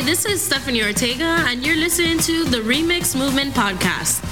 Hi, this is Stephanie Ortega, and you're listening to the Remix Movement Podcast.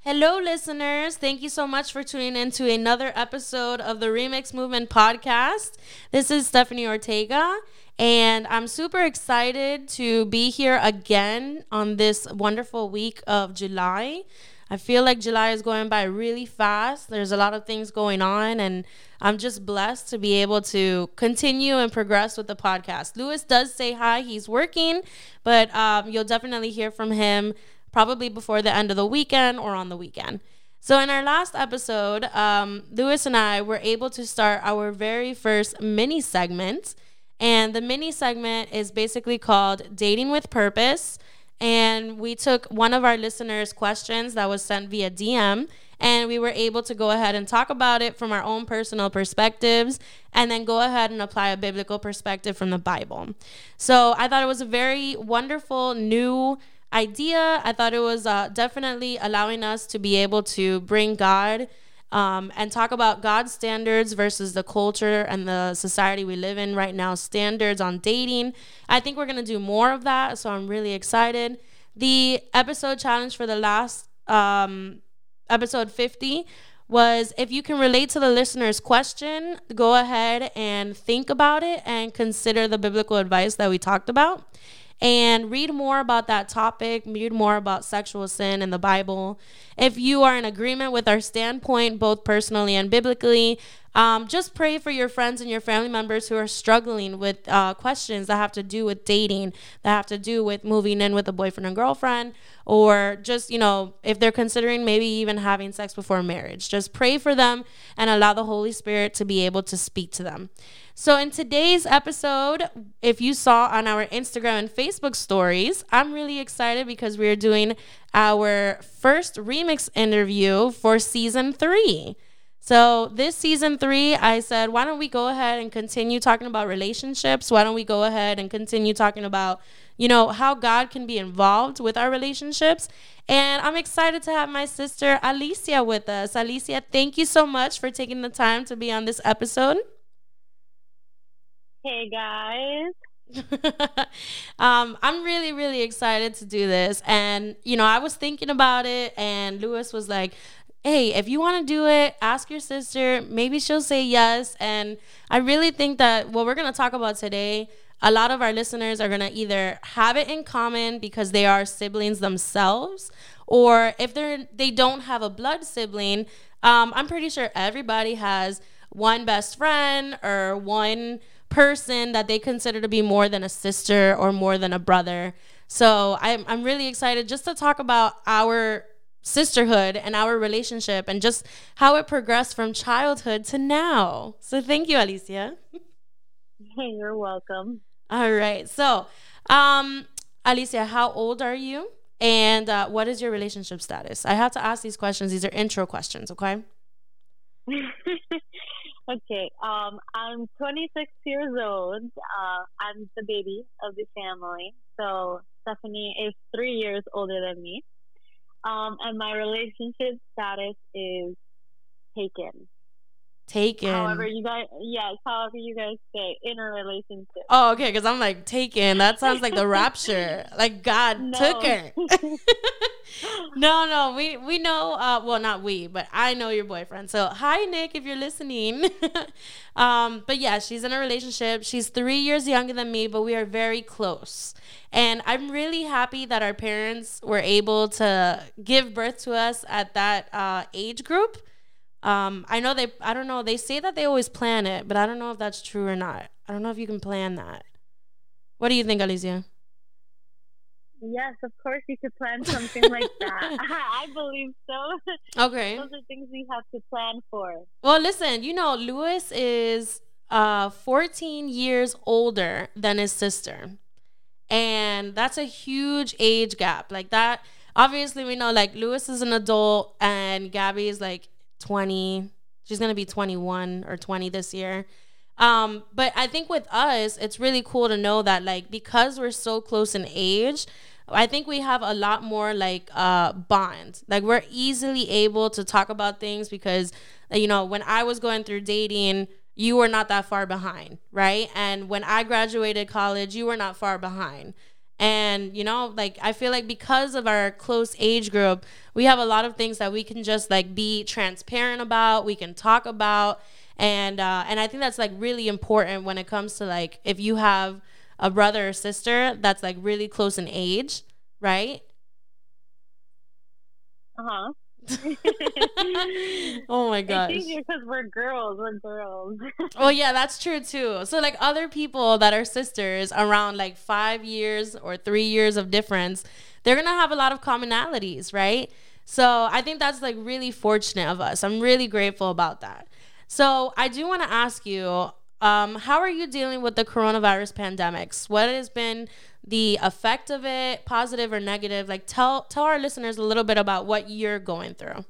Hello, listeners. Thank you so much for tuning in to another episode of the Remix Movement Podcast. This is Stephanie Ortega, and I'm super excited to be here again on this wonderful week of July. I feel like July is going by really fast. There's a lot of things going on, and I'm just blessed to be able to continue and progress with the podcast. Lewis does say hi, he's working, but um, you'll definitely hear from him probably before the end of the weekend or on the weekend. So, in our last episode, um, Lewis and I were able to start our very first mini segment. And the mini segment is basically called Dating with Purpose. And we took one of our listeners' questions that was sent via DM, and we were able to go ahead and talk about it from our own personal perspectives and then go ahead and apply a biblical perspective from the Bible. So, I thought it was a very wonderful new idea. I thought it was uh, definitely allowing us to be able to bring God um, and talk about God's standards versus the culture and the society we live in right now, standards on dating. I think we're going to do more of that. So I'm really excited. The episode challenge for the last um, episode 50 was if you can relate to the listener's question, go ahead and think about it and consider the biblical advice that we talked about and read more about that topic, read more about sexual sin in the Bible. If you are in agreement with our standpoint, both personally and biblically, um, just pray for your friends and your family members who are struggling with uh, questions that have to do with dating, that have to do with moving in with a boyfriend and girlfriend, or just, you know, if they're considering maybe even having sex before marriage. Just pray for them and allow the Holy Spirit to be able to speak to them. So, in today's episode, if you saw on our Instagram and Facebook stories, I'm really excited because we're doing our first remix interview for season three. So, this season three, I said, why don't we go ahead and continue talking about relationships? Why don't we go ahead and continue talking about, you know, how God can be involved with our relationships? And I'm excited to have my sister Alicia with us. Alicia, thank you so much for taking the time to be on this episode. Hey guys. um, I'm really, really excited to do this. And, you know, I was thinking about it, and Lewis was like, hey, if you want to do it, ask your sister. Maybe she'll say yes. And I really think that what we're going to talk about today, a lot of our listeners are going to either have it in common because they are siblings themselves, or if they're they don't have a blood sibling, um, I'm pretty sure everybody has one best friend or one person that they consider to be more than a sister or more than a brother. So I'm, I'm really excited just to talk about our sisterhood and our relationship and just how it progressed from childhood to now. So thank you, Alicia. You're welcome. All right. So, um, Alicia, how old are you? And uh, what is your relationship status? I have to ask these questions. These are intro questions, okay? Okay, um, I'm 26 years old. Uh, I'm the baby of the family. So Stephanie is three years older than me. Um, and my relationship status is taken. Taken. However, you guys, yes, however you guys say in a relationship. Oh, okay, because I'm like taken. That sounds like the rapture. Like God no. took her. no, no, we we know. Uh, well, not we, but I know your boyfriend. So hi, Nick, if you're listening. um, but yeah, she's in a relationship. She's three years younger than me, but we are very close. And I'm really happy that our parents were able to give birth to us at that uh, age group um, I know they. I don't know. They say that they always plan it, but I don't know if that's true or not. I don't know if you can plan that. What do you think, Alicia? Yes, of course you could plan something like that. I believe so. Okay. Those are things we have to plan for. Well, listen, you know, Lewis is uh 14 years older than his sister. And that's a huge age gap. Like that obviously we know like Lewis is an adult and Gabby is like 20. She's going to be 21 or 20 this year. Um, but I think with us, it's really cool to know that like because we're so close in age, I think we have a lot more like uh bond. Like we're easily able to talk about things because you know, when I was going through dating, you were not that far behind, right? And when I graduated college, you were not far behind. And, you know, like I feel like because of our close age group, we have a lot of things that we can just like be transparent about, we can talk about. And uh, and I think that's like really important when it comes to like if you have a brother or sister that's like really close in age, right? Uh-huh. oh my gosh. It's easier because we're girls. We're girls. well, yeah, that's true too. So, like other people that are sisters around like five years or three years of difference, they're gonna have a lot of commonalities, right? So, I think that's like really fortunate of us. I'm really grateful about that. So, I do want to ask you, um, how are you dealing with the coronavirus pandemics? What has been the effect of it, positive or negative? Like tell tell our listeners a little bit about what you're going through.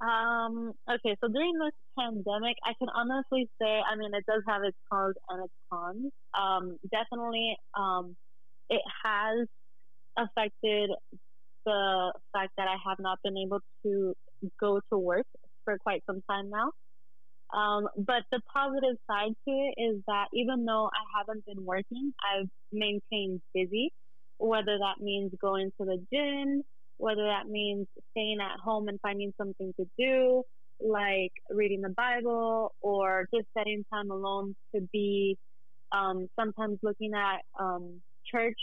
Um, okay, so during this pandemic, I can honestly say, I mean, it does have its pros and its cons. Um, definitely, um, it has affected the fact that I have not been able to go to work for quite some time now. Um, but the positive side to it is that even though I haven't been working, I've maintained busy, whether that means going to the gym, whether that means staying at home and finding something to do, like reading the Bible or just setting time alone to be um, sometimes looking at um, church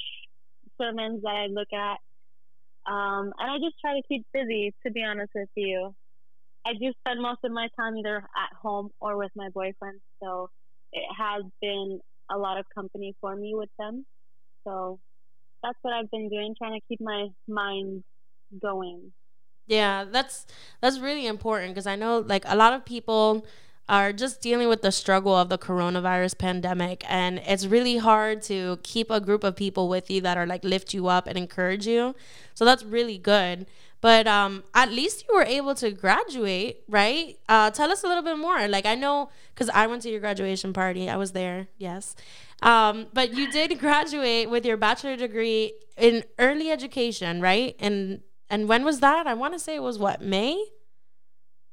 sermons that I look at. Um, and I just try to keep busy, to be honest with you. I do spend most of my time either at home or with my boyfriend. So it has been a lot of company for me with them. So that's what I've been doing, trying to keep my mind going. Yeah, that's that's really important because I know like a lot of people are just dealing with the struggle of the coronavirus pandemic and it's really hard to keep a group of people with you that are like lift you up and encourage you. So that's really good. But um, at least you were able to graduate, right? Uh, tell us a little bit more. Like I know, because I went to your graduation party. I was there, yes. Um, but you did graduate with your bachelor degree in early education, right? And and when was that? I want to say it was what May.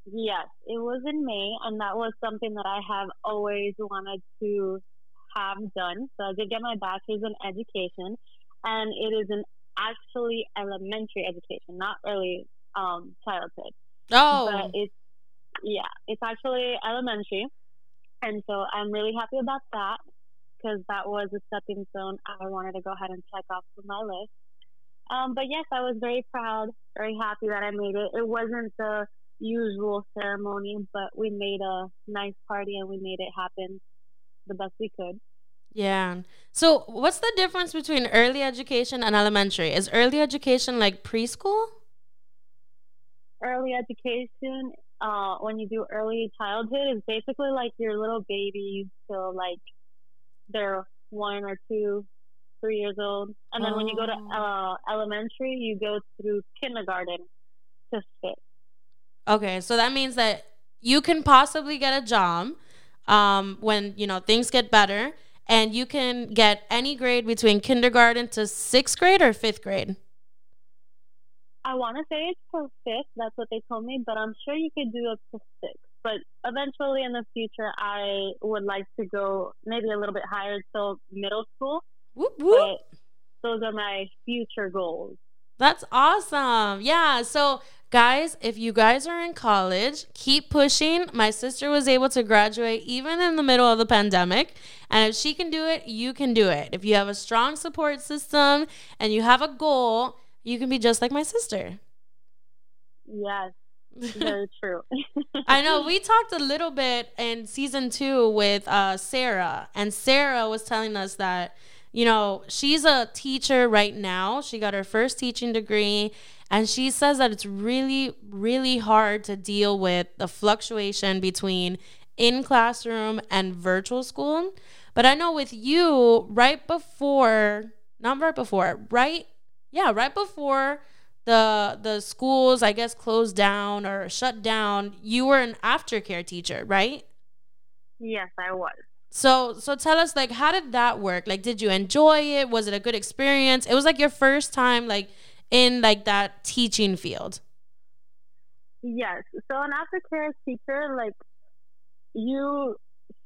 Yes, it was in May, and that was something that I have always wanted to have done. So I did get my bachelor's in education, and it is an actually elementary education, not early um, childhood. Oh, but it's yeah, it's actually elementary, and so I'm really happy about that because that was a stepping stone I wanted to go ahead and check off of my list. Um, but yes, I was very proud, very happy that I made it. It wasn't the usual ceremony, but we made a nice party and we made it happen the best we could. Yeah. So, what's the difference between early education and elementary? Is early education like preschool? Early education, uh, when you do early childhood, is basically like your little babies till like they're one or two, three years old. And then oh. when you go to oh. uh, elementary, you go through kindergarten to fifth. Okay, so that means that you can possibly get a job um, when you know things get better and you can get any grade between kindergarten to sixth grade or fifth grade. I want to say it's till fifth. That's what they told me, but I'm sure you could do up to six. But eventually, in the future, I would like to go maybe a little bit higher till middle school. Whoop, whoop. But those are my future goals. That's awesome. Yeah. So Guys, if you guys are in college, keep pushing. My sister was able to graduate even in the middle of the pandemic. And if she can do it, you can do it. If you have a strong support system and you have a goal, you can be just like my sister. Yes, very true. I know we talked a little bit in season two with uh, Sarah, and Sarah was telling us that you know she's a teacher right now. She got her first teaching degree, and she says that it's really, really hard to deal with the fluctuation between in classroom and virtual school. But I know with you, right before, not right before, right, yeah, right before the the schools, I guess, closed down or shut down, you were an aftercare teacher, right? Yes, I was. So so tell us like how did that work? Like did you enjoy it? Was it a good experience? It was like your first time like in like that teaching field? Yes. So an aftercare teacher, like you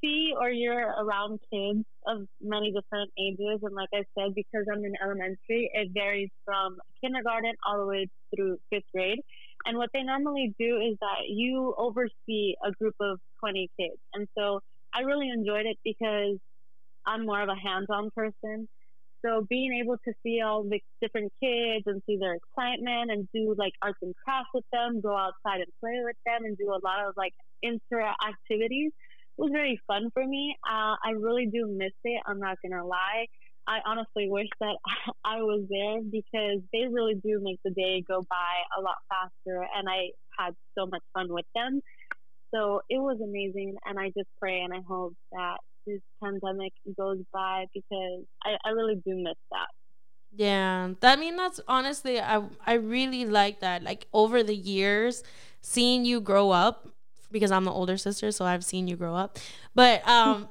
see or you're around kids of many different ages. And like I said, because I'm in elementary, it varies from kindergarten all the way through fifth grade. And what they normally do is that you oversee a group of 20 kids. And so I really enjoyed it because I'm more of a hands on person. So being able to see all the different kids and see their excitement and do like arts and crafts with them, go outside and play with them and do a lot of like inter activities was very fun for me. Uh, I really do miss it. I'm not going to lie. I honestly wish that I was there because they really do make the day go by a lot faster, and I had so much fun with them. So it was amazing, and I just pray and I hope that this pandemic goes by because I, I really do miss that. Yeah, I mean that's honestly I I really like that. Like over the years, seeing you grow up because I'm the older sister, so I've seen you grow up. But um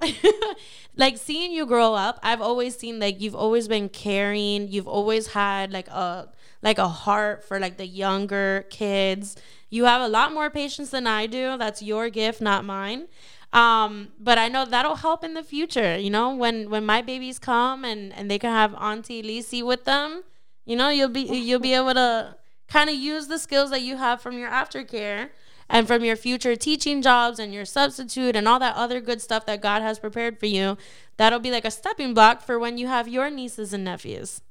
like seeing you grow up, I've always seen like you've always been caring. You've always had like a like a heart for like the younger kids. You have a lot more patience than I do. That's your gift, not mine. Um, but I know that'll help in the future, you know, when when my babies come and and they can have Auntie Lisi with them, you know, you'll be you'll be able to kind of use the skills that you have from your aftercare and from your future teaching jobs and your substitute and all that other good stuff that God has prepared for you, that'll be like a stepping block for when you have your nieces and nephews.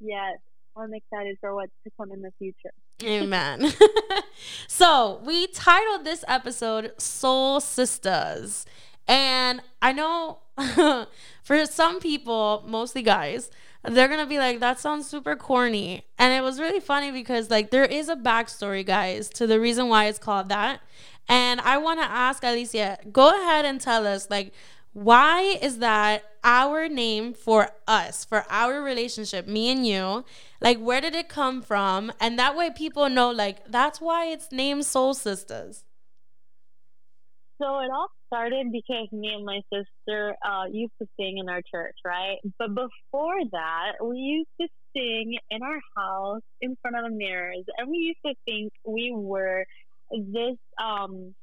Yes, I'm excited for what's to come in the future. Amen. so, we titled this episode Soul Sisters. And I know for some people, mostly guys, they're gonna be like, that sounds super corny. And it was really funny because like there is a backstory, guys, to the reason why it's called that. And I wanna ask Alicia, go ahead and tell us like why is that our name for us, for our relationship, me and you? Like where did it come from? And that way people know like that's why it's named Soul Sisters. So it all started because me and my sister uh, used to sing in our church, right? But before that, we used to sing in our house in front of the mirrors, and we used to think we were this um,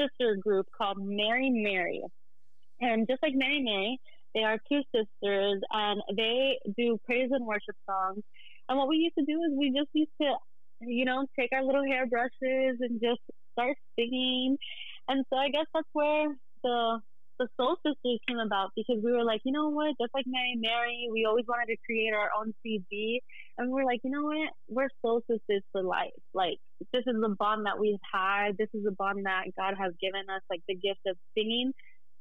sister group called Mary Mary. And just like Mary Mary, they are two sisters, and they do praise and worship songs. And what we used to do is we just used to, you know, take our little hairbrushes and just start singing and so I guess that's where the the Soul Sisters came about because we were like, you know what, just like Mary Mary, we always wanted to create our own CD. And we are like, you know what, we're Soul Sisters for life. Like, this is the bond that we've had. This is the bond that God has given us, like the gift of singing.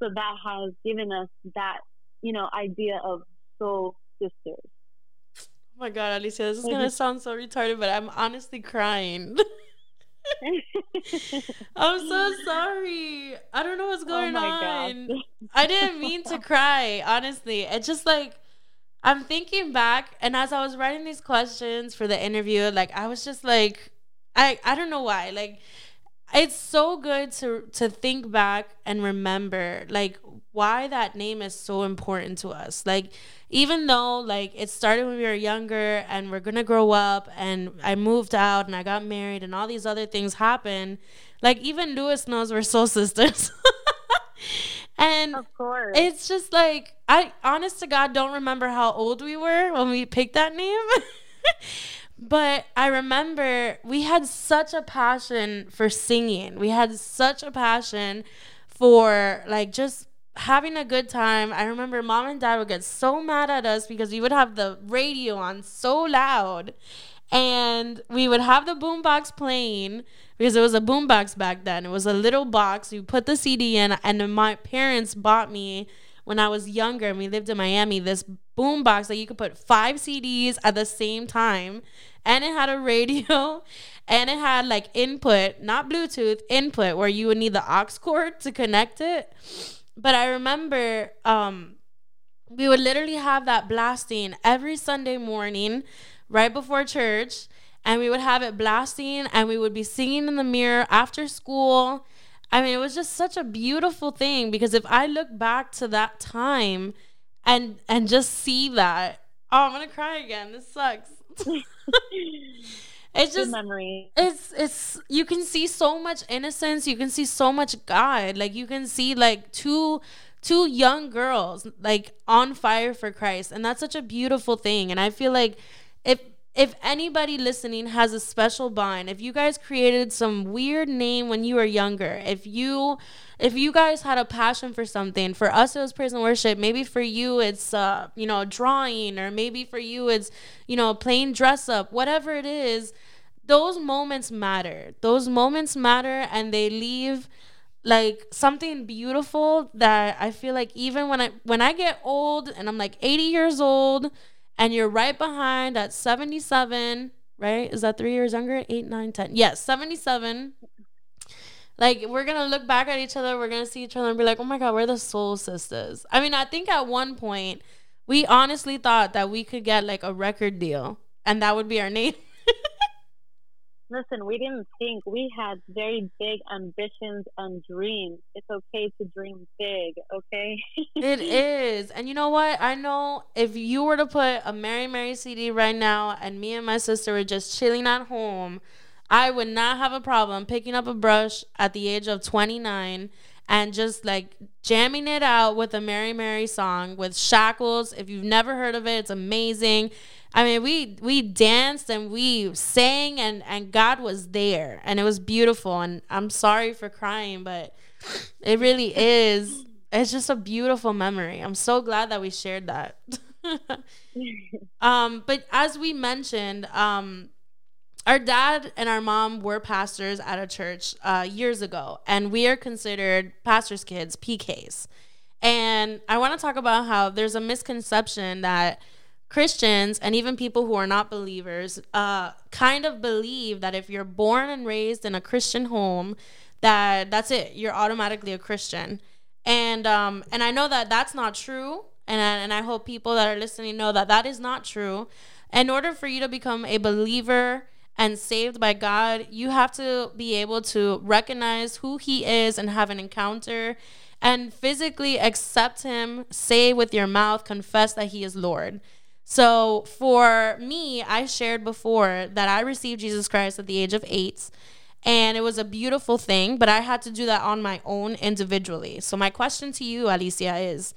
So that has given us that, you know, idea of Soul Sisters. Oh my God, Alicia, this is going to sound so retarded, but I'm honestly crying. I'm so sorry. I don't know what's oh going oh on. God. I didn't mean to cry, honestly. It's just like I'm thinking back and as I was writing these questions for the interview, like I was just like I I don't know why. Like it's so good to to think back and remember like why that name is so important to us. Like even though like it started when we were younger and we're gonna grow up and I moved out and I got married and all these other things happen, like even Lewis knows we're soul sisters. and of course. it's just like I honest to God don't remember how old we were when we picked that name. but I remember we had such a passion for singing. We had such a passion for like just having a good time. I remember mom and dad would get so mad at us because we would have the radio on so loud and we would have the boombox playing because it was a boombox back then. It was a little box. You put the CD in, and my parents bought me when I was younger and we lived in Miami this boombox that you could put five CDs at the same time, and it had a radio. And it had like input, not Bluetooth, input where you would need the aux cord to connect it but I remember um, we would literally have that blasting every Sunday morning right before church. And we would have it blasting and we would be singing in the mirror after school. I mean, it was just such a beautiful thing because if I look back to that time and and just see that, oh, I'm gonna cry again. This sucks. it's just memory. It's it's you can see so much innocence. You can see so much God. Like you can see like two two young girls like on fire for Christ, and that's such a beautiful thing. And I feel like if if anybody listening has a special bond, if you guys created some weird name when you were younger, if you if you guys had a passion for something, for us it was praise and worship. Maybe for you it's uh, you know, drawing or maybe for you it's, you know, playing dress up, whatever it is, those moments matter. Those moments matter and they leave like something beautiful that I feel like even when I when I get old and I'm like 80 years old and you're right behind at 77, right? Is that three years younger? Eight, nine, 10. Yes, 77. Like, we're going to look back at each other. We're going to see each other and be like, oh my God, we're the soul sisters. I mean, I think at one point, we honestly thought that we could get like a record deal and that would be our name. listen, we didn't think we had very big ambitions and dreams. It's okay to dream big, okay? it is. And you know what? I know if you were to put a Mary Mary CD right now and me and my sister were just chilling at home, I would not have a problem picking up a brush at the age of 29 and just like jamming it out with a Mary Mary song with Shackles. If you've never heard of it, it's amazing. I mean, we we danced and we sang and and God was there and it was beautiful and I'm sorry for crying, but it really is. It's just a beautiful memory. I'm so glad that we shared that. um, but as we mentioned, um, our dad and our mom were pastors at a church uh, years ago, and we are considered pastors' kids, PKs. And I want to talk about how there's a misconception that Christians and even people who are not believers uh, kind of believe that if you're born and raised in a Christian home, that that's it, you're automatically a Christian. And um, and I know that that's not true, and I, and I hope people that are listening know that that is not true. In order for you to become a believer and saved by God, you have to be able to recognize who He is and have an encounter and physically accept Him, say with your mouth, confess that He is Lord. So for me, I shared before that I received Jesus Christ at the age of eight. And it was a beautiful thing, but I had to do that on my own individually. So, my question to you, Alicia, is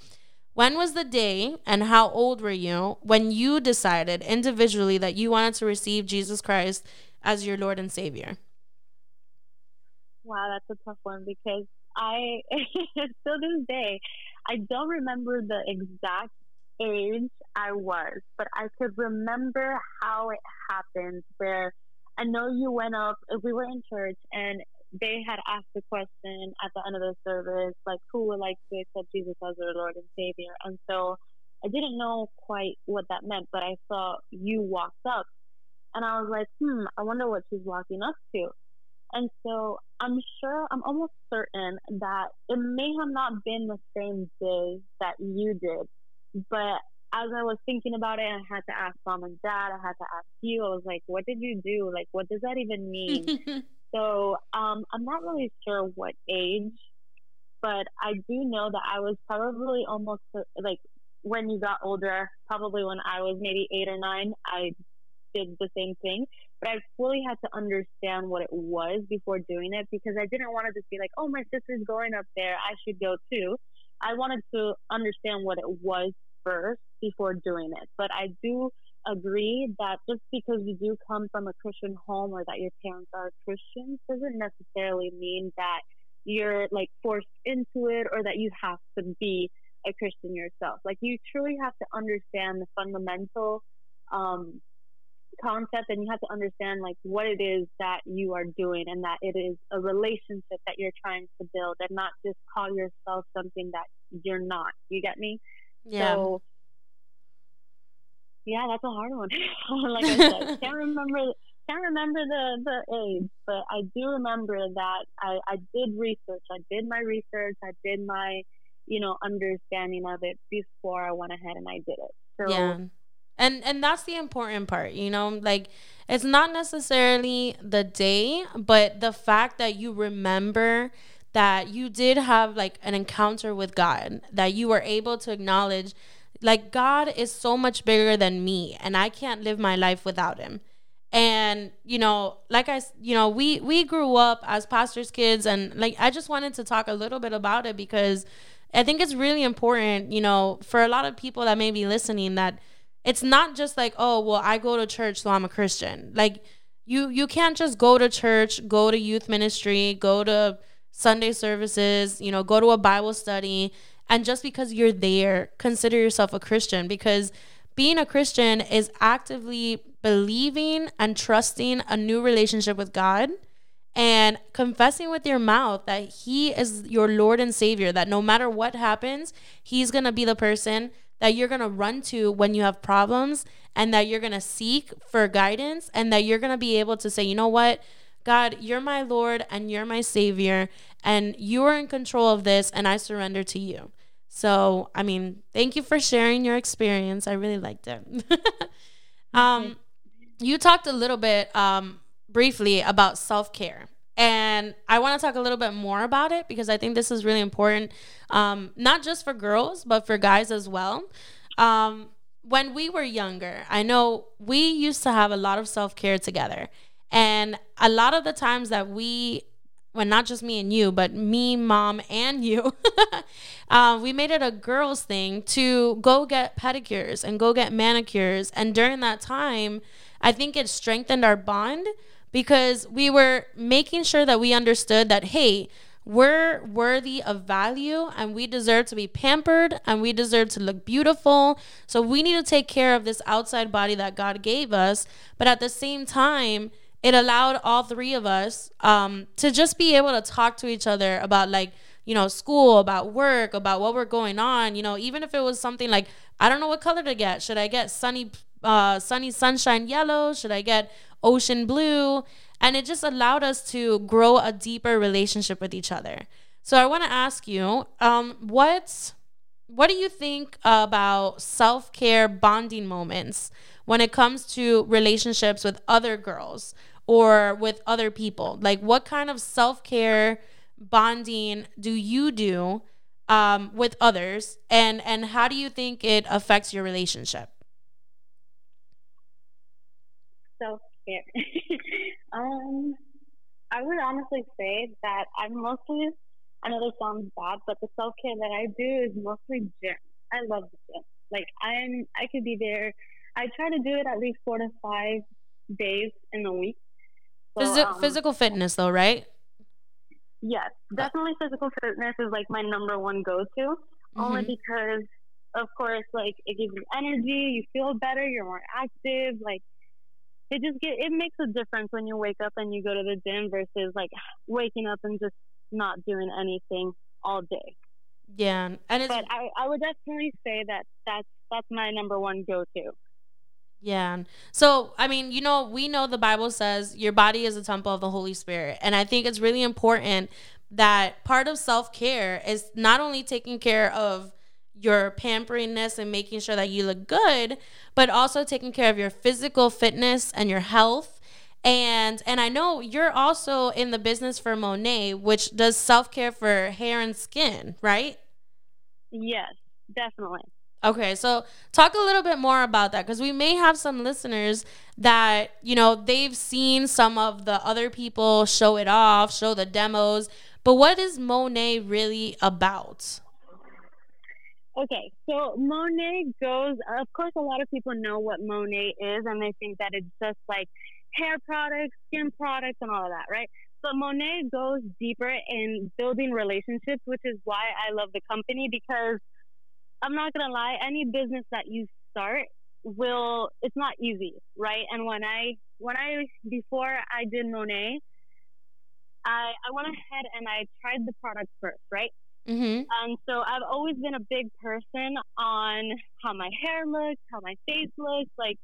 when was the day and how old were you when you decided individually that you wanted to receive Jesus Christ as your Lord and Savior? Wow, that's a tough one because I, still this day, I don't remember the exact age I was, but I could remember how it happened. Where I know you went up, we were in church, and they had asked the question at the end of the service, like, who would like to accept Jesus as their Lord and Savior? And so I didn't know quite what that meant, but I saw you walked up, and I was like, hmm, I wonder what she's walking up to. And so I'm sure, I'm almost certain that it may have not been the same day that you did, but as I was thinking about it, I had to ask mom and dad. I had to ask you. I was like, what did you do? Like, what does that even mean? so um, I'm not really sure what age, but I do know that I was probably almost like when you got older, probably when I was maybe eight or nine, I did the same thing. But I fully had to understand what it was before doing it because I didn't want to just be like, oh, my sister's going up there. I should go too. I wanted to understand what it was first before doing it. But I do agree that just because you do come from a Christian home or that your parents are Christians doesn't necessarily mean that you're like forced into it or that you have to be a Christian yourself. Like you truly have to understand the fundamental um, concept and you have to understand like what it is that you are doing and that it is a relationship that you're trying to build and not just call yourself something that you're not. You get me? Yeah. So, yeah, that's a hard one. like I said, can't remember can't remember the the age, but I do remember that I I did research. I did my research. I did my you know understanding of it before I went ahead and I did it. So yeah. And and that's the important part, you know, like it's not necessarily the day, but the fact that you remember that you did have like an encounter with God, that you were able to acknowledge like God is so much bigger than me and I can't live my life without him. and you know like i you know we we grew up as pastors kids and like i just wanted to talk a little bit about it because i think it's really important you know for a lot of people that may be listening that it's not just like oh well i go to church so i'm a christian like you you can't just go to church go to youth ministry go to sunday services you know go to a bible study and just because you're there consider yourself a christian because being a christian is actively believing and trusting a new relationship with God and confessing with your mouth that He is your Lord and Savior, that no matter what happens, He's going to be the person that you're going to run to when you have problems and that you're going to seek for guidance and that you're going to be able to say, you know what? God, you're my Lord and you're my Savior, and you are in control of this, and I surrender to you. So, I mean, thank you for sharing your experience. I really liked it. um, you talked a little bit um, briefly about self care. And I want to talk a little bit more about it because I think this is really important, um, not just for girls, but for guys as well. Um, when we were younger, I know we used to have a lot of self care together. And a lot of the times that we, well, not just me and you, but me, mom, and you, uh, we made it a girls' thing to go get pedicures and go get manicures. And during that time, I think it strengthened our bond because we were making sure that we understood that, hey, we're worthy of value and we deserve to be pampered and we deserve to look beautiful. So we need to take care of this outside body that God gave us. But at the same time, it allowed all three of us um, to just be able to talk to each other about like, you know, school, about work, about what we're going on. You know, even if it was something like, I don't know what color to get. Should I get sunny uh, sunny sunshine yellow? Should I get ocean blue? And it just allowed us to grow a deeper relationship with each other. So I want to ask you, um, what what do you think about self care bonding moments when it comes to relationships with other girls or with other people? Like, what kind of self care bonding do you do um, with others, and and how do you think it affects your relationship? self care? um, I would honestly say that I'm mostly, I know this sounds bad, but the self care that I do is mostly gym. I love the gym. Like I'm, I could be there. I try to do it at least four to five days in a week. So, Physi- um, physical fitness, though, right? Yes, definitely physical fitness is like my number one go to. Mm-hmm. Only because, of course, like it gives you energy, you feel better, you're more active. Like it just get it makes a difference when you wake up and you go to the gym versus like waking up and just not doing anything all day. Yeah, and but I I would definitely say that that's that's my number one go to. Yeah. So, I mean, you know, we know the Bible says your body is a temple of the Holy Spirit. And I think it's really important that part of self care is not only taking care of your pamperingness and making sure that you look good, but also taking care of your physical fitness and your health. And and I know you're also in the business for Monat, which does self-care for hair and skin, right? Yes, definitely. Okay, so talk a little bit more about that because we may have some listeners that, you know, they've seen some of the other people show it off, show the demos, but what is Monat really about? Okay, so Monat goes, of course, a lot of people know what Monat is and they think that it's just like hair products, skin products, and all of that, right? But Monat goes deeper in building relationships, which is why I love the company because I'm not going to lie, any business that you start will, it's not easy, right? And when I, when I, before I did Monat, I, I went ahead and I tried the product first, right? Mm-hmm. Um, so I've always been a big person on how my hair looks, how my face looks. Like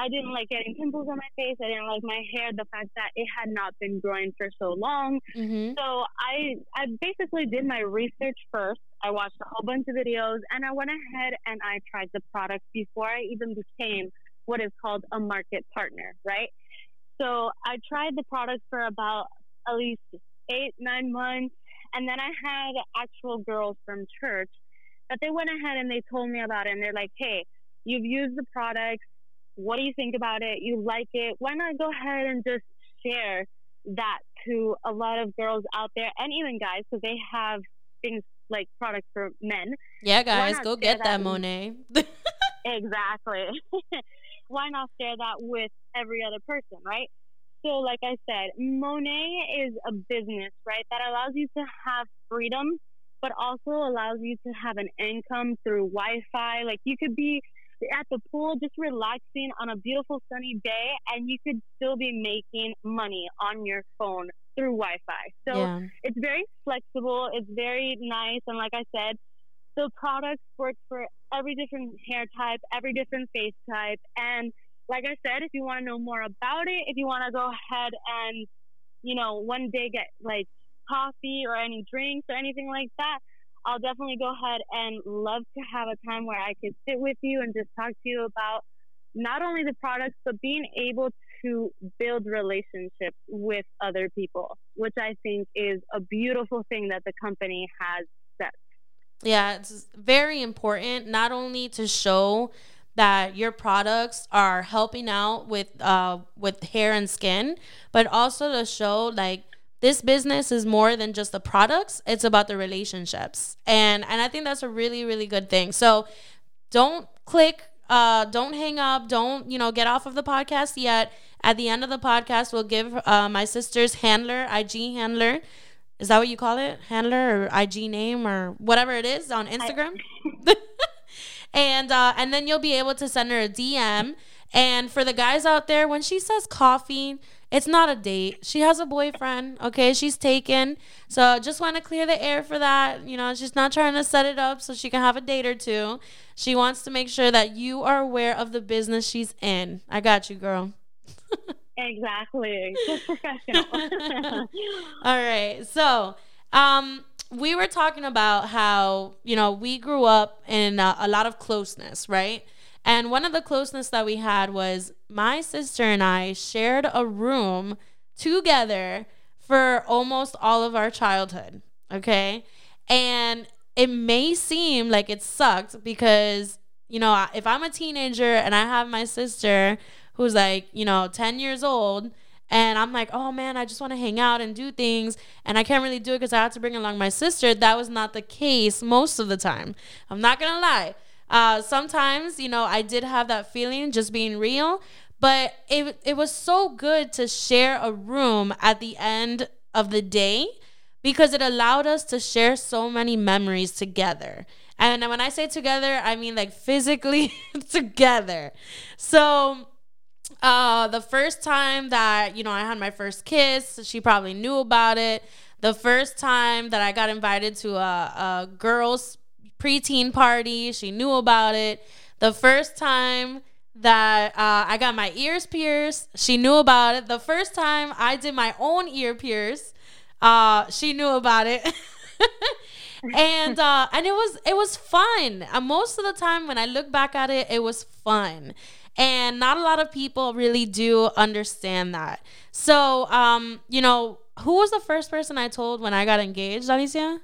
I didn't like getting pimples on my face. I didn't like my hair, the fact that it had not been growing for so long. Mm-hmm. So I I basically did my research first. I watched a whole bunch of videos and I went ahead and I tried the product before I even became what is called a market partner, right? So I tried the product for about at least eight, nine months and then I had actual girls from church that they went ahead and they told me about it. And they're like, hey, you've used the products. What do you think about it? You like it? Why not go ahead and just share that to a lot of girls out there and even guys because they have things like products for men. Yeah, guys, go get that, that Monat. exactly. Why not share that with every other person, right? So, like I said, Monat is a business, right, that allows you to have freedom, but also allows you to have an income through Wi Fi. Like, you could be at the pool just relaxing on a beautiful sunny day, and you could still be making money on your phone through Wi Fi. So, yeah. it's very flexible, it's very nice, and like I said, the products work for every different hair type, every different face type, and like I said, if you want to know more about it, if you want to go ahead and, you know, one day get like coffee or any drinks or anything like that, I'll definitely go ahead and love to have a time where I could sit with you and just talk to you about not only the products, but being able to build relationships with other people, which I think is a beautiful thing that the company has set. Yeah, it's very important not only to show that your products are helping out with uh with hair and skin, but also to show like this business is more than just the products, it's about the relationships. And and I think that's a really really good thing. So don't click uh don't hang up, don't, you know, get off of the podcast yet. At the end of the podcast, we'll give uh, my sister's handler, IG handler, is that what you call it? Handler or IG name or whatever it is on Instagram? I- and uh, and then you'll be able to send her a DM. And for the guys out there, when she says coffee, it's not a date. She has a boyfriend. Okay, she's taken. So just want to clear the air for that. You know, she's not trying to set it up so she can have a date or two. She wants to make sure that you are aware of the business she's in. I got you, girl. exactly. Just professional. All right. So, um, we were talking about how you know we grew up in a, a lot of closeness, right? And one of the closeness that we had was my sister and I shared a room together for almost all of our childhood. Okay. And it may seem like it sucked because, you know, if I'm a teenager and I have my sister who's like, you know, 10 years old and I'm like, oh man, I just want to hang out and do things, and I can't really do it because I have to bring along my sister. That was not the case most of the time. I'm not gonna lie. Uh, sometimes, you know, I did have that feeling, just being real, but it it was so good to share a room at the end of the day because it allowed us to share so many memories together. And when I say together, I mean like physically together. So uh, the first time that, you know, I had my first kiss, she probably knew about it. The first time that I got invited to a, a girls' preteen party, she knew about it. The first time that uh, I got my ears pierced, she knew about it. The first time I did my own ear pierce, uh, she knew about it. and uh, and it was it was fun. Uh, most of the time when I look back at it, it was fun. And not a lot of people really do understand that. So, um, you know, who was the first person I told when I got engaged, Alicia?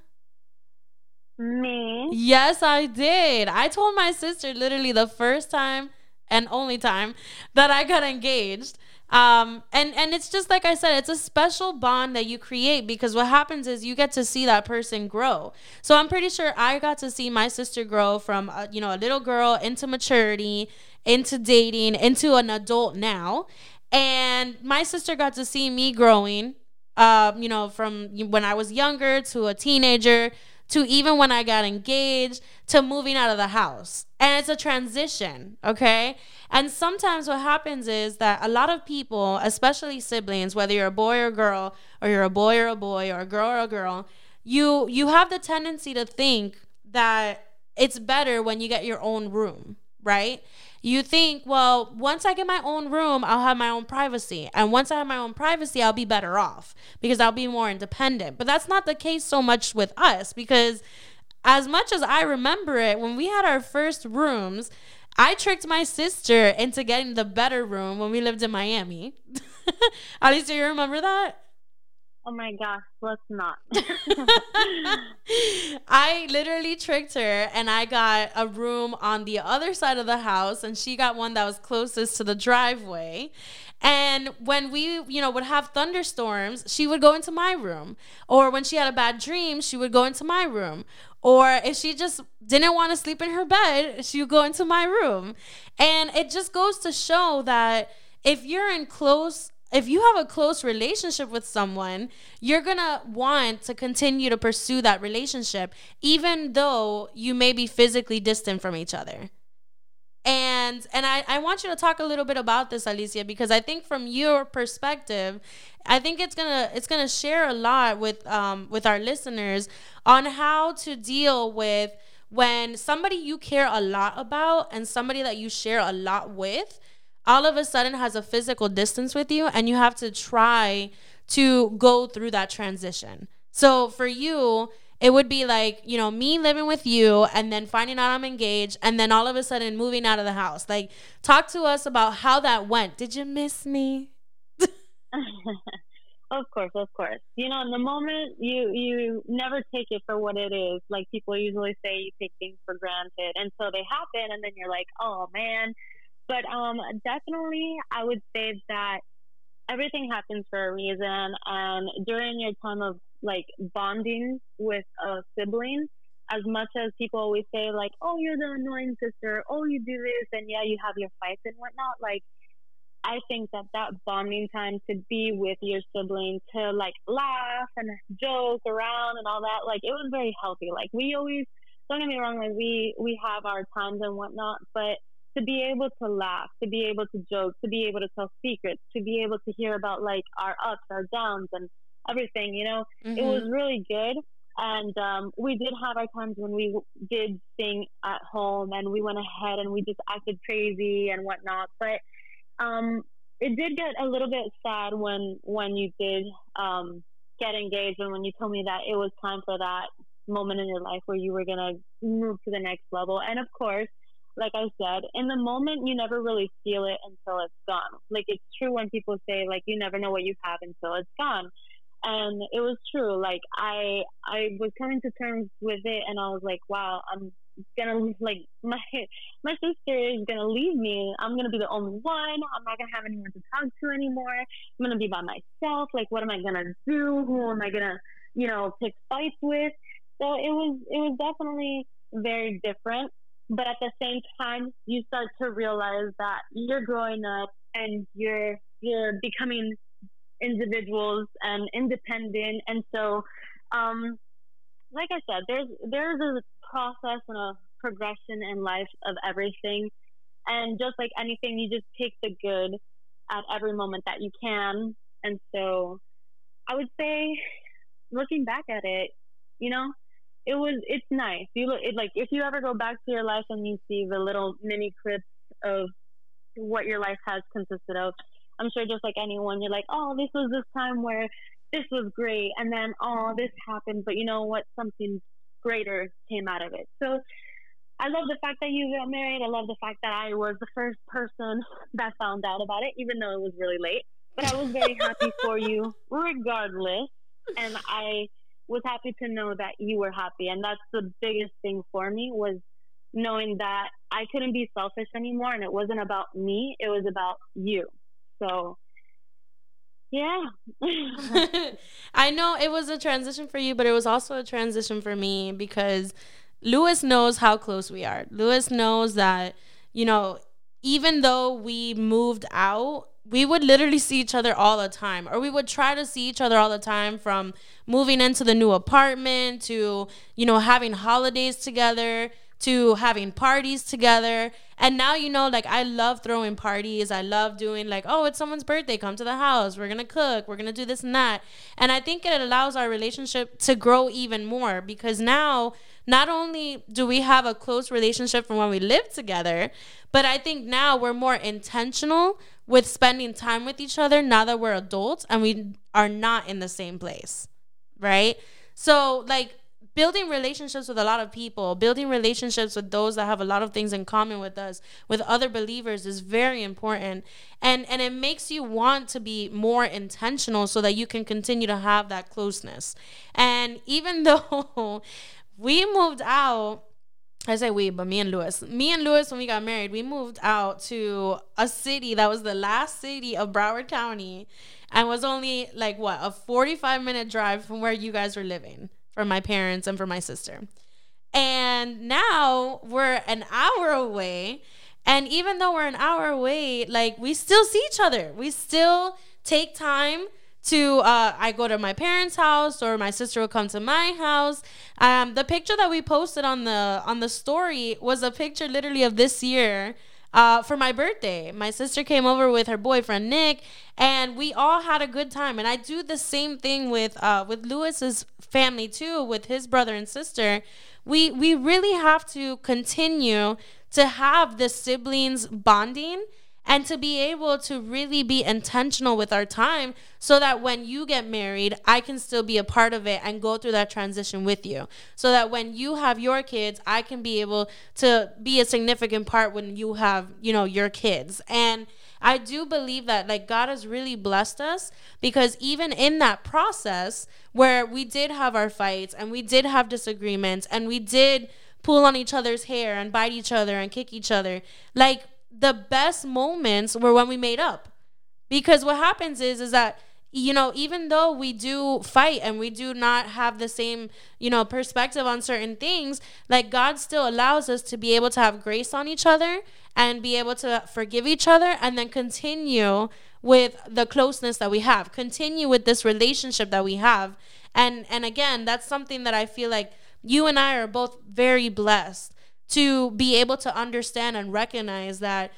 Me. Yes, I did. I told my sister literally the first time and only time that I got engaged. Um, and and it's just like I said, it's a special bond that you create because what happens is you get to see that person grow. So I'm pretty sure I got to see my sister grow from a, you know a little girl into maturity, into dating, into an adult now, and my sister got to see me growing. Um, you know, from when I was younger to a teenager to even when I got engaged to moving out of the house. And it's a transition, okay? And sometimes what happens is that a lot of people, especially siblings, whether you're a boy or a girl, or you're a boy or a boy, or a girl or a girl, you you have the tendency to think that it's better when you get your own room, right? You think, well, once I get my own room, I'll have my own privacy. And once I have my own privacy, I'll be better off because I'll be more independent. But that's not the case so much with us because as much as I remember it, when we had our first rooms, I tricked my sister into getting the better room when we lived in Miami. Alicia, you remember that? Oh my gosh, let's not. I literally tricked her and I got a room on the other side of the house and she got one that was closest to the driveway. And when we, you know, would have thunderstorms, she would go into my room. Or when she had a bad dream, she would go into my room. Or if she just didn't want to sleep in her bed, she would go into my room. And it just goes to show that if you're in close if you have a close relationship with someone, you're going to want to continue to pursue that relationship, even though you may be physically distant from each other. And and I, I want you to talk a little bit about this, Alicia, because I think from your perspective, I think it's gonna it's gonna share a lot with um with our listeners on how to deal with when somebody you care a lot about and somebody that you share a lot with all of a sudden has a physical distance with you and you have to try to go through that transition. So for you, it would be like, you know, me living with you and then finding out I'm engaged and then all of a sudden moving out of the house. Like, talk to us about how that went. Did you miss me? of course, of course. You know, in the moment, you you never take it for what it is. Like people usually say, you take things for granted, and so they happen, and then you're like, oh man, but um, definitely, I would say that everything happens for a reason. And during your time of like bonding with a sibling, as much as people always say like, "Oh, you're the annoying sister," "Oh, you do this," and yeah, you have your fights and whatnot. Like, I think that that bonding time to be with your sibling, to like laugh and joke around and all that, like it was very healthy. Like we always, don't get me wrong, like we we have our times and whatnot, but to be able to laugh, to be able to joke, to be able to tell secrets, to be able to hear about like our ups, our downs, and everything. You know, mm-hmm. it was mm-hmm. really good. And um, we did have our times when we did sing at home, and we went ahead and we just acted crazy and whatnot. But um, it did get a little bit sad when when you did um, get engaged and when you told me that it was time for that moment in your life where you were gonna move to the next level. And of course like I said, in the moment, you never really feel it until it's gone. Like it's true when people say like you never know what you have until it's gone, and it was true. Like I I was coming to terms with it, and I was like, wow, I'm gonna like my my sister is gonna leave me. I'm gonna be the only one. I'm not gonna have anyone to talk to anymore. I'm gonna be by myself. Like what am I gonna do? Who am I gonna you know pick fights with? So it was it was definitely very different but at the same time you start to realize that you're growing up and you're you're becoming individuals and independent. And so um like i said there's there's a process and a progression in life of everything. And just like anything you just take the good at every moment that you can. And so i would say looking back at it you know it was it's nice. You look it like if you ever go back to your life and you see the little mini clips of what your life has consisted of. I'm sure just like anyone, you're like, oh, this was this time where this was great, and then oh, this happened, but you know what? Something greater came out of it. So I love the fact that you got married. I love the fact that I was the first person that found out about it, even though it was really late. But I was very happy for you, regardless. And I was happy to know that you were happy. And that's the biggest thing for me was knowing that I couldn't be selfish anymore and it wasn't about me, it was about you. So yeah. I know it was a transition for you, but it was also a transition for me because Lewis knows how close we are. Lewis knows that, you know, even though we moved out, we would literally see each other all the time or we would try to see each other all the time from moving into the new apartment to you know having holidays together to having parties together. And now you know like i love throwing parties. I love doing like oh it's someone's birthday come to the house. We're gonna cook. We're gonna do this and that. And i think it allows our relationship to grow even more because now not only do we have a close relationship from when we lived together but i think now we're more intentional with spending time with each other now that we're adults and we are not in the same place, right? So, like, building relationships with a lot of people, building relationships with those that have a lot of things in common with us, with other believers is very important. And and it makes you want to be more intentional so that you can continue to have that closeness. And even though we moved out I say we, but me and Lewis. Me and Lewis, when we got married, we moved out to a city that was the last city of Broward County and was only like what, a 45 minute drive from where you guys were living from my parents and for my sister. And now we're an hour away. And even though we're an hour away, like we still see each other. We still take time to uh, I go to my parents' house or my sister will come to my house. Um, the picture that we posted on the on the story was a picture literally of this year uh, for my birthday. My sister came over with her boyfriend Nick, and we all had a good time. And I do the same thing with uh, with Lewis's family too, with his brother and sister. We we really have to continue to have the siblings bonding and to be able to really be intentional with our time so that when you get married, I can still be a part of it and go through that transition with you. So that when you have your kids, I can be able to be a significant part when you have, you know, your kids. And I do believe that like God has really blessed us because even in that process where we did have our fights and we did have disagreements and we did pull on each other's hair and bite each other and kick each other, like the best moments were when we made up. Because what happens is is that you know, even though we do fight and we do not have the same, you know, perspective on certain things, like God still allows us to be able to have grace on each other and be able to forgive each other and then continue with the closeness that we have. Continue with this relationship that we have. And and again, that's something that I feel like you and I are both very blessed to be able to understand and recognize that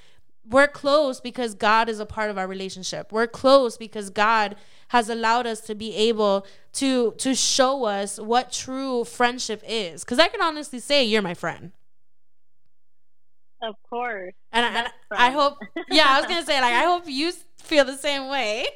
we're close because God is a part of our relationship. We're close because God has allowed us to be able to to show us what true friendship is. Because I can honestly say you're my friend. Of course. And, I, and I hope, yeah, I was gonna say like I hope you feel the same way.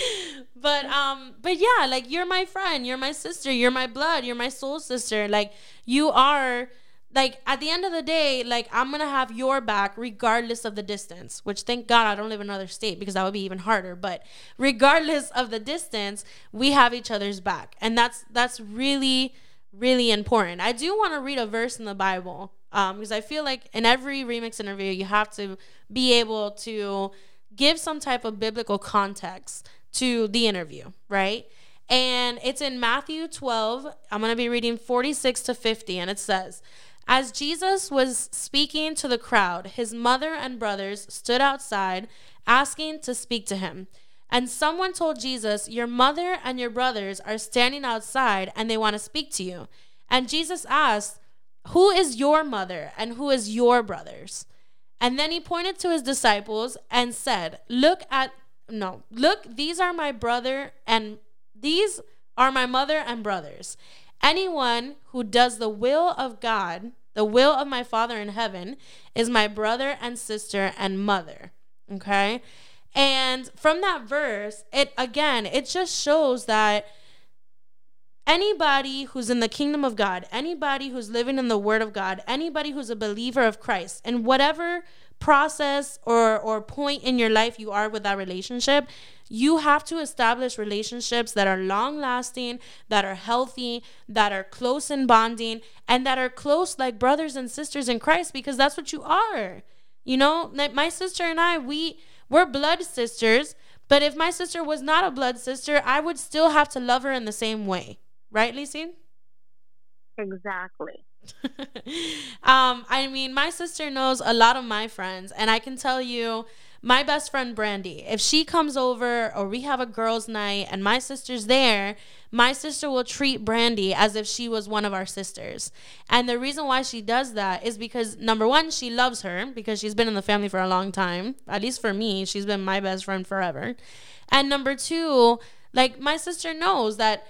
but um, but yeah, like you're my friend, you're my sister, you're my blood, you're my soul sister. Like you are like at the end of the day, like I'm gonna have your back regardless of the distance. Which thank God I don't live in another state because that would be even harder. But regardless of the distance, we have each other's back, and that's that's really really important. I do want to read a verse in the Bible um, because I feel like in every remix interview you have to be able to give some type of biblical context to the interview, right? And it's in Matthew 12. I'm going to be reading 46 to 50, and it says, as Jesus was speaking to the crowd, his mother and brothers stood outside asking to speak to him. And someone told Jesus, Your mother and your brothers are standing outside and they want to speak to you. And Jesus asked, Who is your mother and who is your brothers? And then he pointed to his disciples and said, Look at, no, look, these are my brother and these are my mother and brothers. Anyone who does the will of God, the will of my Father in heaven, is my brother and sister and mother. Okay? And from that verse, it again, it just shows that anybody who's in the kingdom of God, anybody who's living in the word of God, anybody who's a believer of Christ, and whatever process or or point in your life you are with that relationship, you have to establish relationships that are long lasting, that are healthy, that are close in bonding, and that are close like brothers and sisters in Christ because that's what you are. You know, like my sister and I, we we're blood sisters, but if my sister was not a blood sister, I would still have to love her in the same way. Right, Lisa? Exactly. um, I mean, my sister knows a lot of my friends, and I can tell you my best friend Brandy, if she comes over or we have a girls' night and my sister's there, my sister will treat Brandy as if she was one of our sisters. And the reason why she does that is because number one, she loves her because she's been in the family for a long time. At least for me, she's been my best friend forever. And number two, like my sister knows that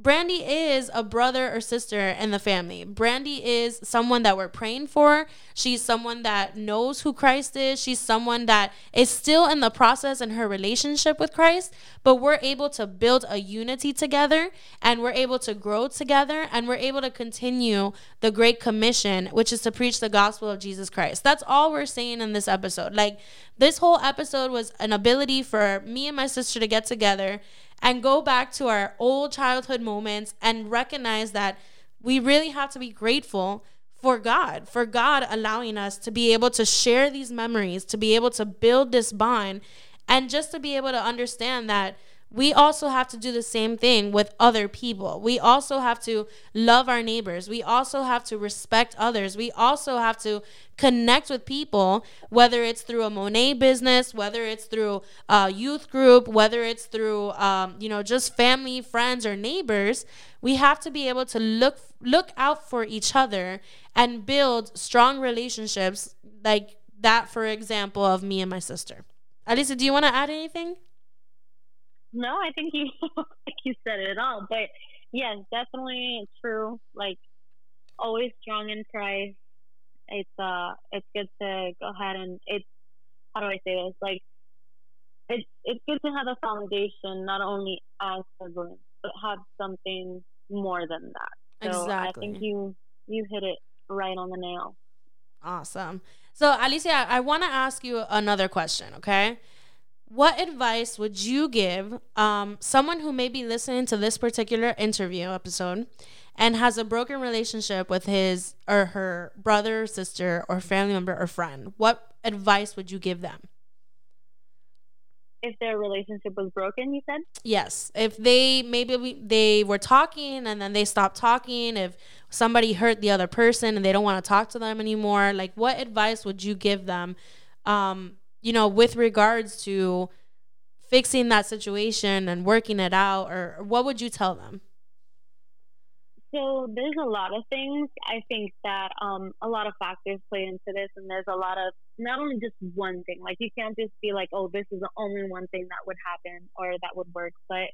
Brandy is a brother or sister in the family. Brandy is someone that we're praying for. She's someone that knows who Christ is. She's someone that is still in the process in her relationship with Christ, but we're able to build a unity together and we're able to grow together and we're able to continue the Great Commission, which is to preach the gospel of Jesus Christ. That's all we're saying in this episode. Like, this whole episode was an ability for me and my sister to get together and go back to our old childhood moments and recognize that we really have to be grateful for God, for God allowing us to be able to share these memories, to be able to build this bond, and just to be able to understand that we also have to do the same thing with other people. We also have to love our neighbors. We also have to respect others. We also have to connect with people, whether it's through a Monat business, whether it's through a youth group, whether it's through, um, you know, just family, friends, or neighbors. We have to be able to look look out for each other and build strong relationships, like that, for example, of me and my sister. Alisa, do you want to add anything? No, I think you think you said it all. But yes, definitely true. Like always strong in Christ. It's uh it's good to go ahead and it's how do I say this? Like it's it's good to have a foundation not only as siblings, but have something more than that. So exactly. I think you you hit it right on the nail. Awesome. So Alicia, I want to ask you another question, okay? What advice would you give um, someone who may be listening to this particular interview episode and has a broken relationship with his or her brother, sister, or family member or friend? What advice would you give them? If their relationship was broken, you said? Yes. If they maybe we, they were talking and then they stopped talking, if somebody hurt the other person and they don't want to talk to them anymore, like what advice would you give them? Um, you know, with regards to fixing that situation and working it out, or what would you tell them? So there's a lot of things. I think that um, a lot of factors play into this, and there's a lot of not only just one thing. Like you can't just be like, "Oh, this is the only one thing that would happen or that would work." But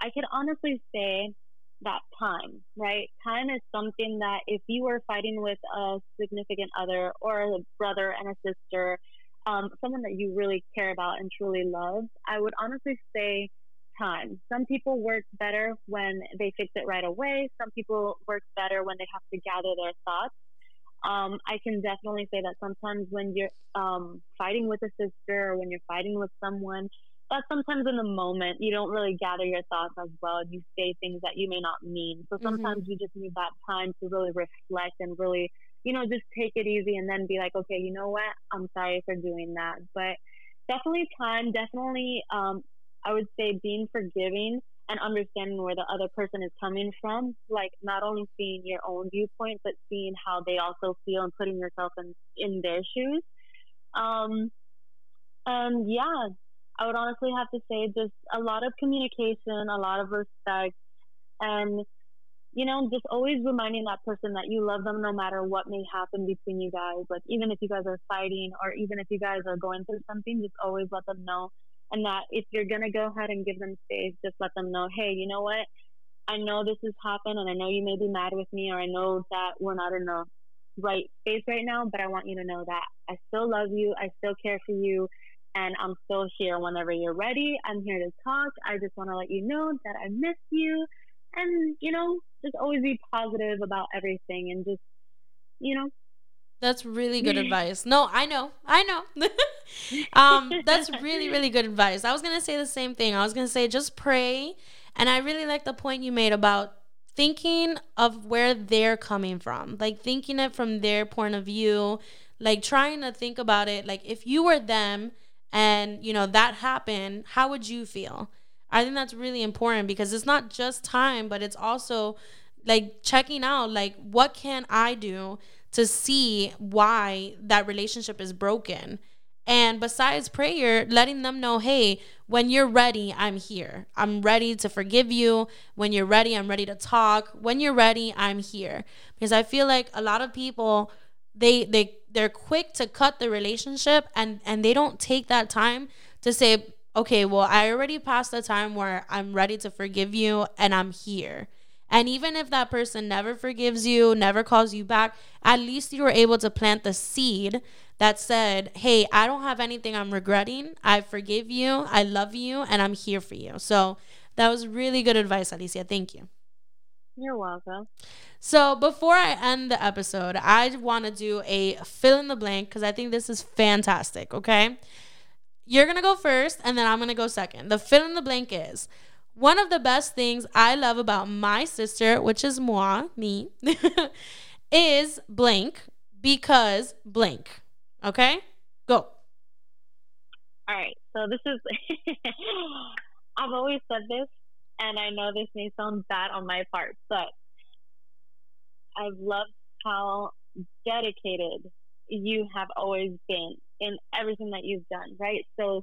I could honestly say that time, right? Time is something that if you are fighting with a significant other or a brother and a sister, um, someone that you really care about and truly love, I would honestly say time. Some people work better when they fix it right away. Some people work better when they have to gather their thoughts. Um, I can definitely say that sometimes when you're um, fighting with a sister or when you're fighting with someone, that sometimes in the moment you don't really gather your thoughts as well. and You say things that you may not mean. So mm-hmm. sometimes mm-hmm. you just need that time to really reflect and really you know, just take it easy and then be like, okay, you know what? I'm sorry for doing that. But definitely time, definitely, um, I would say being forgiving and understanding where the other person is coming from. Like not only seeing your own viewpoint, but seeing how they also feel and putting yourself in, in their shoes. Um, and yeah, I would honestly have to say just a lot of communication, a lot of respect, and you know, just always reminding that person that you love them no matter what may happen between you guys. Like, even if you guys are fighting or even if you guys are going through something, just always let them know. And that if you're going to go ahead and give them space, just let them know, hey, you know what? I know this has happened and I know you may be mad with me or I know that we're not in the right space right now, but I want you to know that I still love you. I still care for you. And I'm still here whenever you're ready. I'm here to talk. I just want to let you know that I miss you and you know just always be positive about everything and just you know. That's really good advice. No i know i know. Um that's really really good advice. I was gonna say the same thing. I was gonna say just pray and i really like the point you made about thinking of where they're coming from like thinking it from their point of view like trying to think about it like if you were them and you know that happened how would you feel I think that's really important because it's not just time, but it's also like checking out like what can I do to see why that relationship is broken. And besides prayer, letting them know, hey, when you're ready, I'm here. I'm ready to forgive you. When you're ready, I'm ready to talk. When you're ready, I'm here. Because I feel like a lot of people they they they're quick to cut the relationship and and they don't take that time to say okay, well, I already passed the time where I'm ready to forgive you and I'm here. And even if that person never forgives you, never calls you back, at least you were able to plant the seed that said, Hey, I don't have anything I'm regretting. I forgive you. I love you. And I'm here for you. So that was really good advice, Alicia. Thank you. You're welcome. So before I end the episode, I want to do a fill in the blank because I think this is fantastic. Okay. You're to go first and then I'm to go second. The fill in the blank is one of the best things I love about my sister, which is moi, me, is blank because blank. Okay? Go. All right. So this is, I've always said this, and I know this may sound bad on my part, but I've loved how dedicated you have always been in everything that you've done, right? So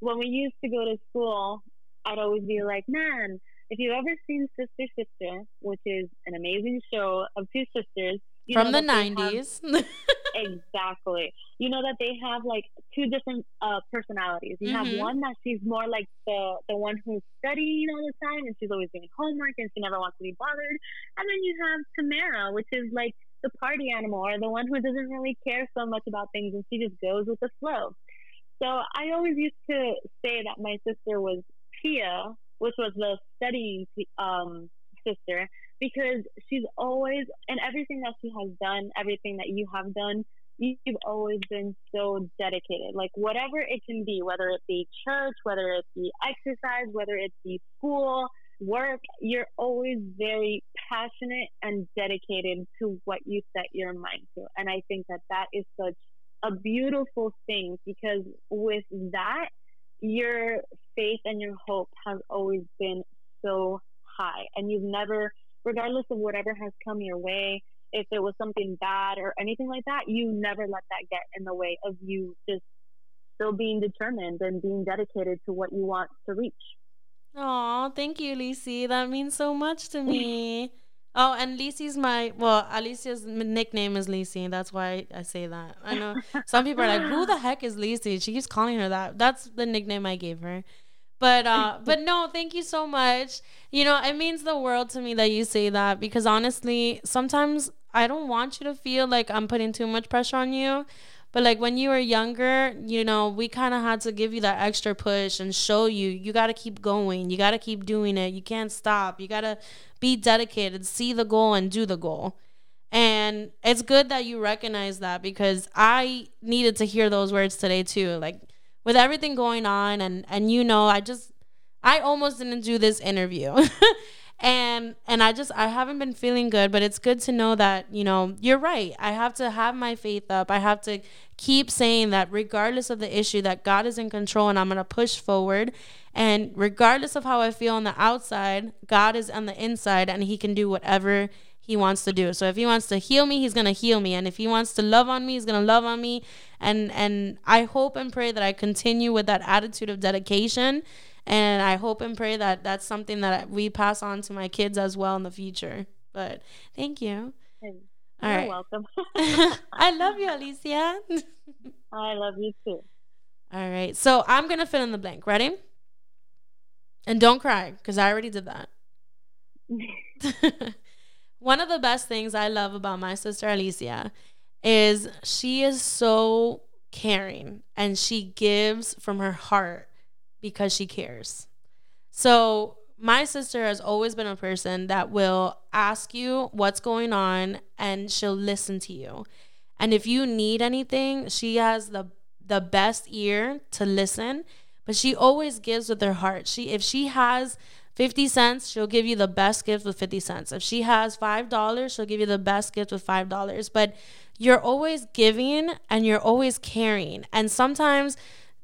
when we used to go to school, I'd always be like, man, if you've ever seen Sister Sister, which is an amazing show of two sisters from the 90s. Have, exactly. You know that they have like two different uh, personalities. You mm-hmm. have one that she's more like the the one who's studying all the time and she's always doing homework and she never wants to be bothered. And then you have Tamera, which is like the party animal or the one who doesn't really care so much about things and she just goes with the flow. So I always used to say that my sister was Tia, which was the studying um, sister, because she's always, and everything that she has done, everything that you have done, you've always been so dedicated. Like whatever it can be, whether it be church, whether it be exercise, whether it be school, work, you're always very passionate and dedicated to what you set your mind to. And I think that that is such a beautiful thing because with that, your faith and your hope has always been so high and you've never regardless of whatever has come your way if it was something bad or anything like that you never let that get in the way of you just still being determined and being dedicated to what you want to reach Oh, thank you, Lisi. That means so much to me. oh, and Lisi's my well, Alicia's nickname is Lisi. That's why I say that. I know some people are like, "Who the heck is Lisi?" She keeps calling her that. That's the nickname I gave her. But uh, but no, thank you so much. You know, it means the world to me that you say that because honestly, sometimes I don't want you to feel like I'm putting too much pressure on you. But like when you were younger, you know, we kind of had to give you that extra push and show you you got to keep going. You got to keep doing it. You can't stop. You got to be dedicated, see the goal and do the goal. And it's good that you recognize that because I needed to hear those words today too. Like with everything going on and and you know, I just I almost didn't do this interview. and and I just I haven't been feeling good, but it's good to know that, you know, you're right. I have to have my faith up. I have to keep saying that regardless of the issue that God is in control and I'm going to push forward and regardless of how I feel on the outside, God is on the inside and he can do whatever he wants to do. So if he wants to heal me, he's going to heal me and if he wants to love on me, he's going to love on me and and I hope and pray that I continue with that attitude of dedication and I hope and pray that that's something that we pass on to my kids as well in the future. But thank you. You're All right. welcome. I love you, Alicia. I love you too. All right. So I'm going to fill in the blank. Ready? And don't cry because I already did that. One of the best things I love about my sister Alicia is she is so caring and she gives from her heart because she cares. So, my sister has always been a person that will ask you what's going on and she'll listen to you. And if you need anything, she has the the best ear to listen, but she always gives with her heart. She if she has 50 cents, she'll give you the best gift with 50 cents. If she has $5, she'll give you the best gift with $5. But you're always giving and you're always caring. And sometimes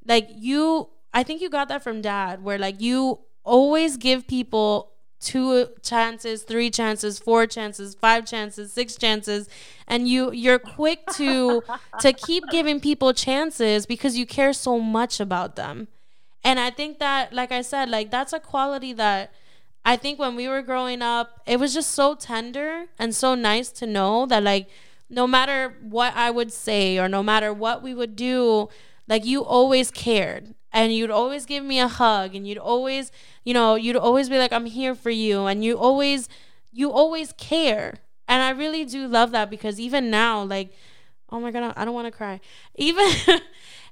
like you I think you got that from dad, where like you always give people two chances, three chances, four chances, five chances, six chances, and you you're quick to to keep giving people chances because you care so much about them. And I think that like I said, like that's a quality that I think when we were growing up, it was just so tender and so nice to know that like no matter what I would say or no matter what we would do, like you always cared and you'd always give me a hug and you'd always you know you'd always be like i'm here for you and you always you always care. And I really do love that because even now, like, oh my God, I don't want to cry. Even.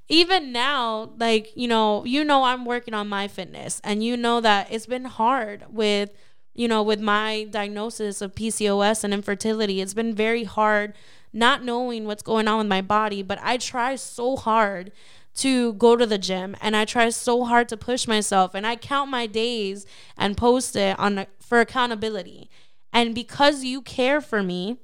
even now like you know you know i'm working on my fitness and you know that it's been hard with you know with my diagnosis of pcos and infertility it's been very hard not knowing what's going on with my body but i try so hard to go to the gym and I try so hard to push myself and I count my days and post it on for accountability. And because you care for me,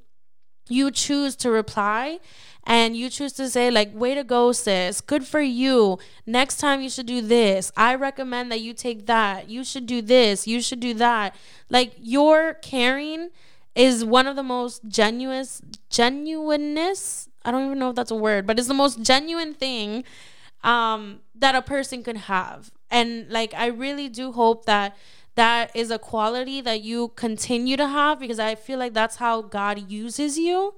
you choose to reply and you choose to say like way to go sis. Good for you. Next time you should do this. I recommend that you take that. You should do this. You should do that. Like your caring is one of the most genuine genuineness. I don't even know if that's a word but it's the most genuine thing um, that a person can have. And like, I really do hope that that is a quality that you continue to have because I feel like that's how God uses you.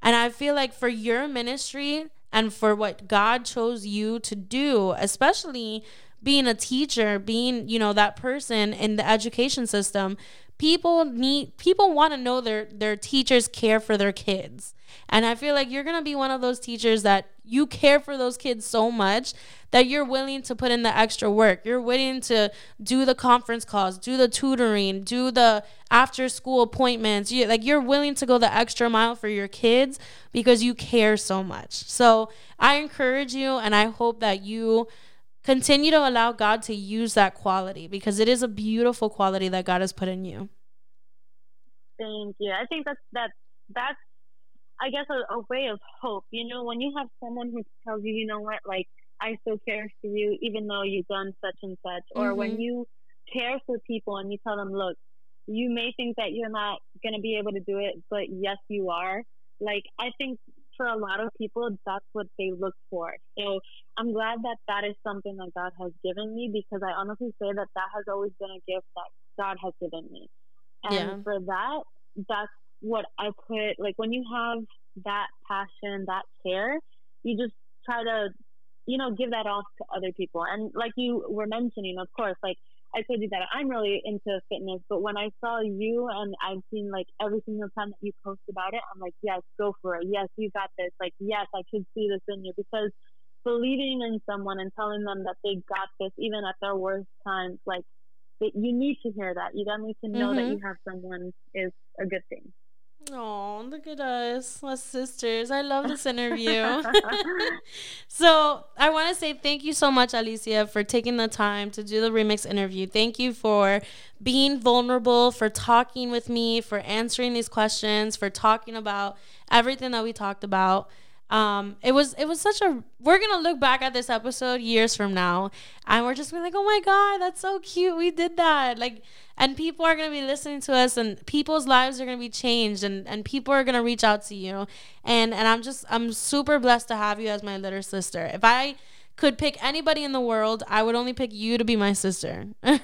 And I feel like for your ministry and for what God chose you to do, especially being a teacher, being, you know, that person in the education system, people need people want to know their their teachers care for their kids. And I feel like you're going to be one of those teachers that you care for those kids so much that you're willing to put in the extra work. You're willing to do the conference calls, do the tutoring, do the after school appointments. You like you're willing to go the extra mile for your kids because you care so much. So, I encourage you and I hope that you continue to allow God to use that quality because it is a beautiful quality that God has put in you. Thank you. I think that's that's that's I guess a, a way of hope. You know, when you have someone who tells you, you know what, like I still care for you even though you've done such and such, or mm-hmm. when you care for people and you tell them, look, you may think that you're not gonna be able to do it, but yes, you are. Like I think for a lot of people, that's what they look for. So I'm glad that that is something that God has given me because I honestly say that that has always been a gift that God has given me. And yeah. for that, that's what I put like when you have that passion, that care, you just try to, you know, give that off to other people. And like you were mentioning, of course, like I told you that I'm really into fitness, but when I saw you and I've seen like every single time that you post about it, I'm like, yes, go for it. Yes, you got this. Like, yes, I could see this in you because believing in someone and telling them that they got this, even at their worst times, like, you need to hear that. You don't need to know mm-hmm. that you have someone is a good thing. Oh, look at us, us sisters. I love this interview. so, I want to say thank you so much, Alicia, for taking the time to do the remix interview. Thank you for being vulnerable, for talking with me, for answering these questions, for talking about everything that we talked about um it was it was such a we're gonna look back at this episode years from now and we're just gonna be like oh my god that's so cute we did that. Like and people are gonna be listening to us and people's lives are gonna be changed and and people are gonna reach out to you. And and i'm just i'm super blessed to have you as my little sister. If i could pick anybody in the world i would only pick you to be my sister.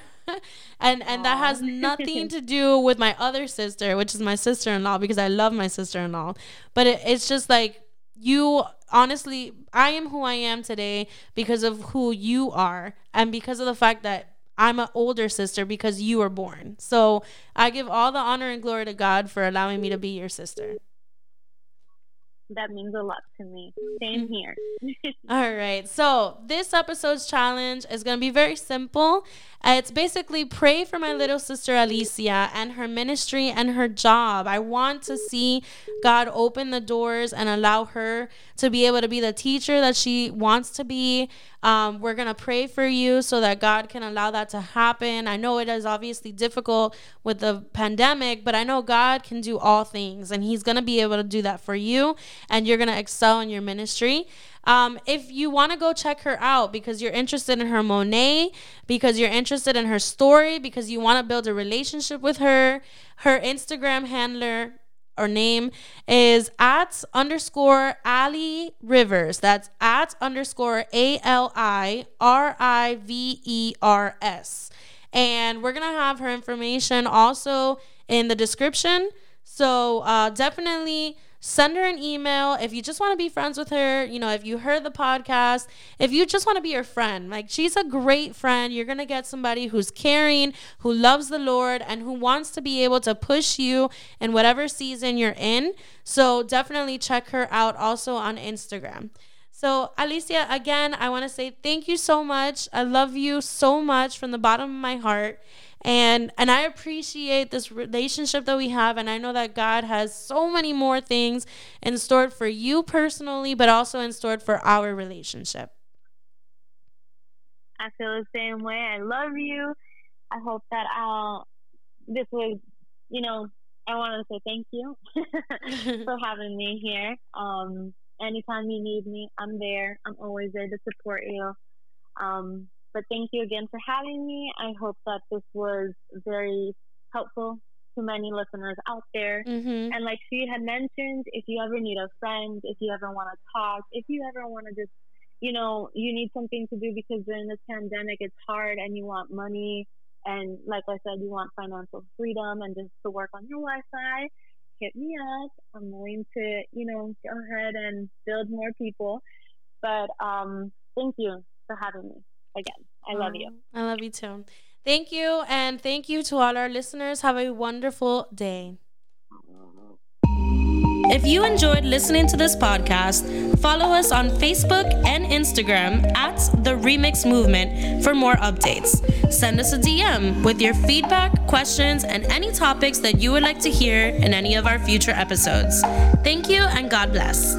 And and Aww. that has nothing to do with my other sister which is my sister-in-law because i love my sister-in-law. But it, it's just like you honestly, I am who I am today because of who you are and because of the fact that I'm an older sister because you were born. So I give all the honor and glory to God for allowing me to be your sister that means a lot to me. Same mm-hmm. here. All right. So, this episode's challenge is going to be very simple. Uh, it's basically pray for my little sister Alicia and her ministry and her job. I want to see God open the doors and allow her to be able to be the teacher that she wants to be. Um, we're going to pray for you so that God can allow that to happen. I know it is obviously difficult with the pandemic, but I know God can do all things and He's going to be able to do that for you and you're going to excel in your ministry. Um, if you want to go check her out because you're interested in her Monat, because you're interested in her story, because you want to build a relationship with her, her Instagram handler or name is at underscore Ali Rivers. That's at underscore A L I R I V E R S. And we're going to have her information also in the description. So uh, definitely send her an email. If you just want to be friends with her, you know, if you heard the podcast, if you just want to be her friend, like she's a great friend. You're going to get somebody who's caring, who loves the Lord, and who wants to be able to push you in whatever season you're in. So definitely check her out also on Instagram. So, Alicia, again, I want to say thank you so much. I love you so much from the bottom of my heart. And and I appreciate this relationship that we have and I know that God has so many more things in store for you personally, but also in store for our relationship. I feel the same way. I love you. I hope that I'll this was, you know, I want to say thank you for having me here. Um, anytime you need me, I'm there. I'm always there to support you. Um, but thank you again for having me. I hope that this was very helpful to many listeners out there. Mm-hmm. And like she had mentioned, if you ever need a friend, if you ever want to talk, if you ever want to just, you know, you need something to do because during this pandemic it's hard and you want money and like I said, you want financial freedom and just to work on your Wi-Fi hit me up. I'm willing to, you know, go ahead and build more people. But um, thank you for having me again. I love you. I love you too. Thank you. And thank you to all our listeners. Have a wonderful day. If you enjoyed listening to this podcast, follow us on Facebook and Instagram at The Remix Movement for more updates. Send us a DM with your feedback, questions, and any topics that you would like to hear in any of our future episodes. Thank you and God bless.